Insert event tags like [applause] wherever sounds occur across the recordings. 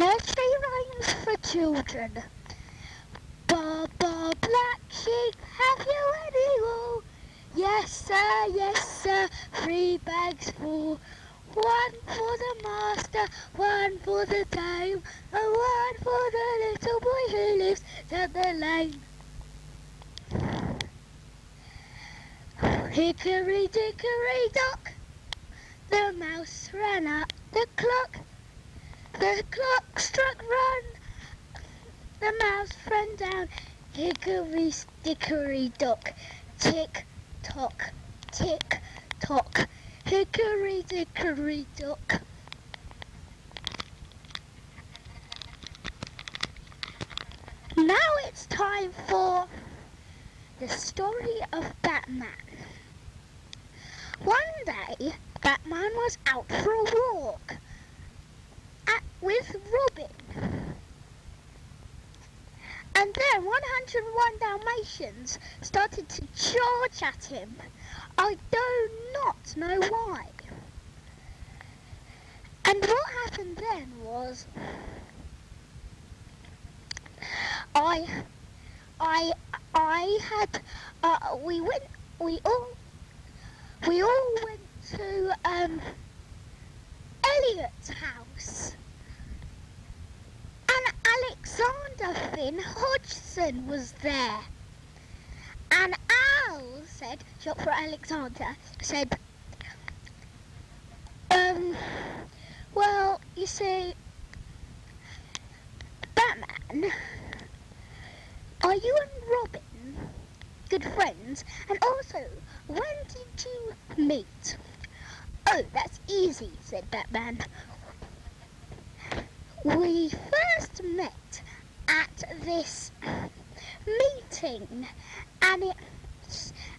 Nursery rhymes for children. Baba Black Sheep, have you any wool? Yes sir, yes sir, three bags full. One for the master, one for the dame, and one for the little boy who lives down the lane. Hickory dickory dock, the mouse ran up the clock. The clock struck run, the mouse ran down. Hickory dickory dock, tick tock, tick tock. Hickory dickory dock. Now it's time for the story of Batman. One day, Batman was out for a walk at, with Robin. And then 101 Dalmatians started to charge at him. I do not know why. And what happened then was I I I had uh, we went we all we all went to um Elliot's house. And Finn Hodgson was there. And Al said, short for Alexander, said, um, well, you see, Batman, are you and Robin good friends? And also, when did you meet? Oh, that's easy, said Batman. We first met at this meeting and it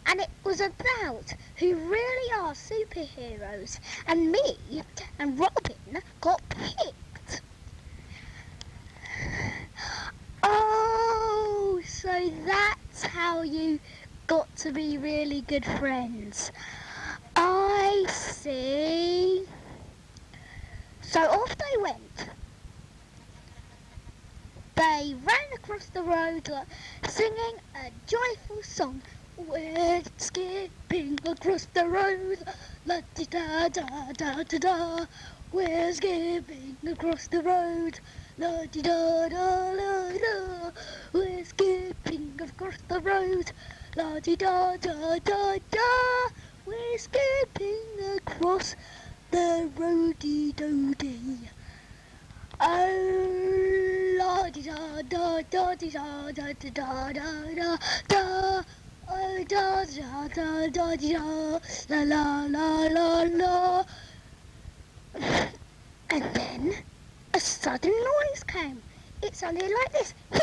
and it was about who really are superheroes and me and Robin got picked. Oh, so that's how you got to be really good friends. I see. So off they went. They ran across the road singing a joyful song. We're skipping across the road, la di da da da da da. We're skipping across the road, la di da da da da. We're skipping across the road, la di da da da da. We're skipping across the roady doody. Oh, da da da da da da da da da da. Da da da da da. And then a sudden noise came. It sounded like this. [laughs]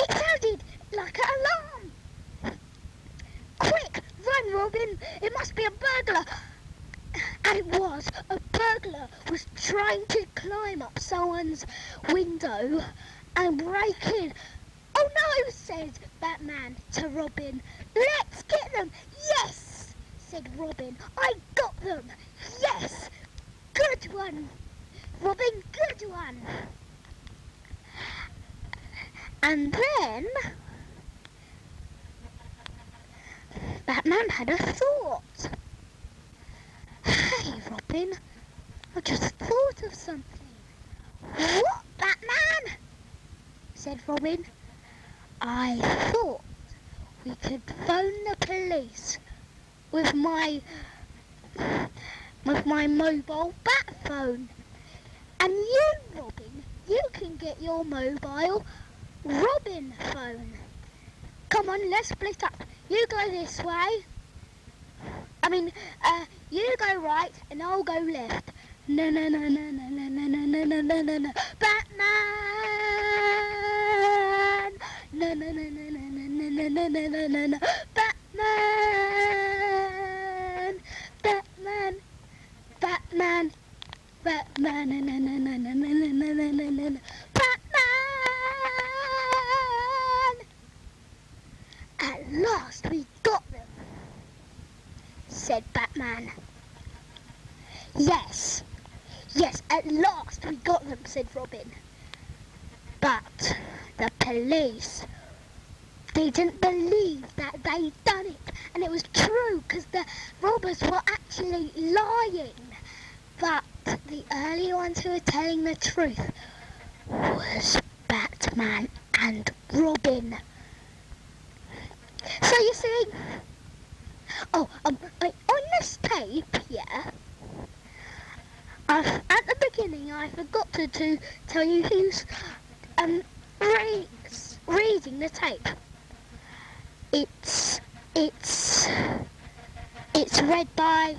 It sounded like an alarm. Quick, run, Robin! It must be a burglar. It was. A burglar was trying to climb up someone's window and break in. Oh no, said Batman to Robin. Let's get them. Yes, said Robin. I got them. Yes. Good one. Robin, good one. And then Batman had a thought. Robin, I just thought of something. What, Batman? said Robin. I thought we could phone the police with my with my mobile bat phone. And you, Robin, you can get your mobile Robin phone. Come on, let's split up. You go this way. I mean, uh, you go right and I'll go left. No, no, no, no, no, no, no, no, no, no, no, no. Batman! No, no, no, no, no, no, no, no, no, no, no, no. Batman! Batman! Batman! Batman! No, no, no, no, no, no, no, no, no, no, no. Batman! At last said Batman. Yes, Yes, at last we got them, said Robin. But the police they didn't believe that they'd done it. And it was true because the robbers were actually lying. But the only ones who were telling the truth was Batman and Robin. So you see, oh, um, I, on this tape, yeah, at the beginning I forgot to, to tell you who's um, re- reading the tape. It's it's it's read by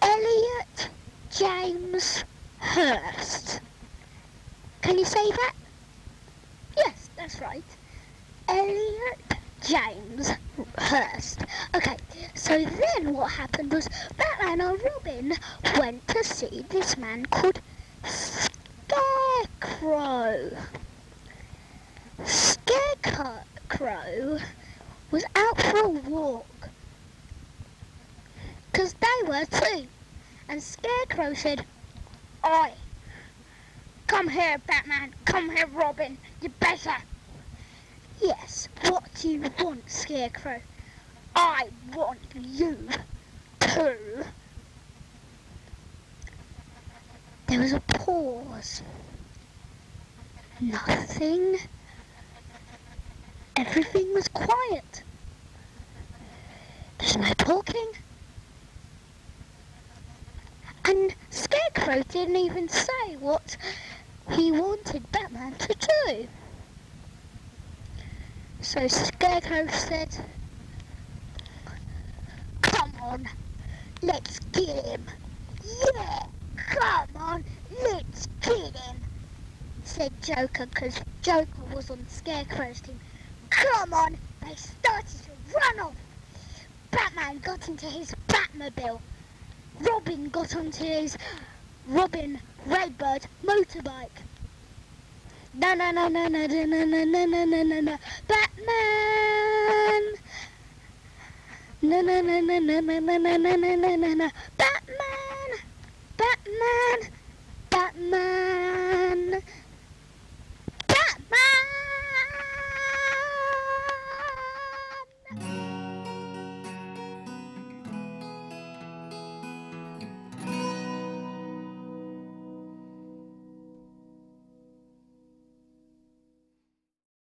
Elliot James Hurst. Can you say that? Yes, that's right. Elliot James Hurst. Okay, so then what happened was Batman and Robin went to see this man called Scarecrow. Scarecrow was out for a walk. Because they were too. And Scarecrow said, Oi, come here, Batman, come here, Robin, you better. Yes, what do you want, Scarecrow? I want you to. There was a pause. Nothing. Everything was quiet. There's no talking. And Scarecrow didn't even say what he wanted Batman to do. So Scarecrow said, Come on, let's get him. Yeah, come on, let's get him, said Joker, because Joker was on Scarecrow's team. Come on, they started to run off. Batman got into his Batmobile. Robin got onto his Robin Redbird motorbike. No, no, no, no, no, no, no, no, no, no, no, no. Batman! No, no, no, no, no, no, no, no, no, no, no, no. Batman! Batman! Batman!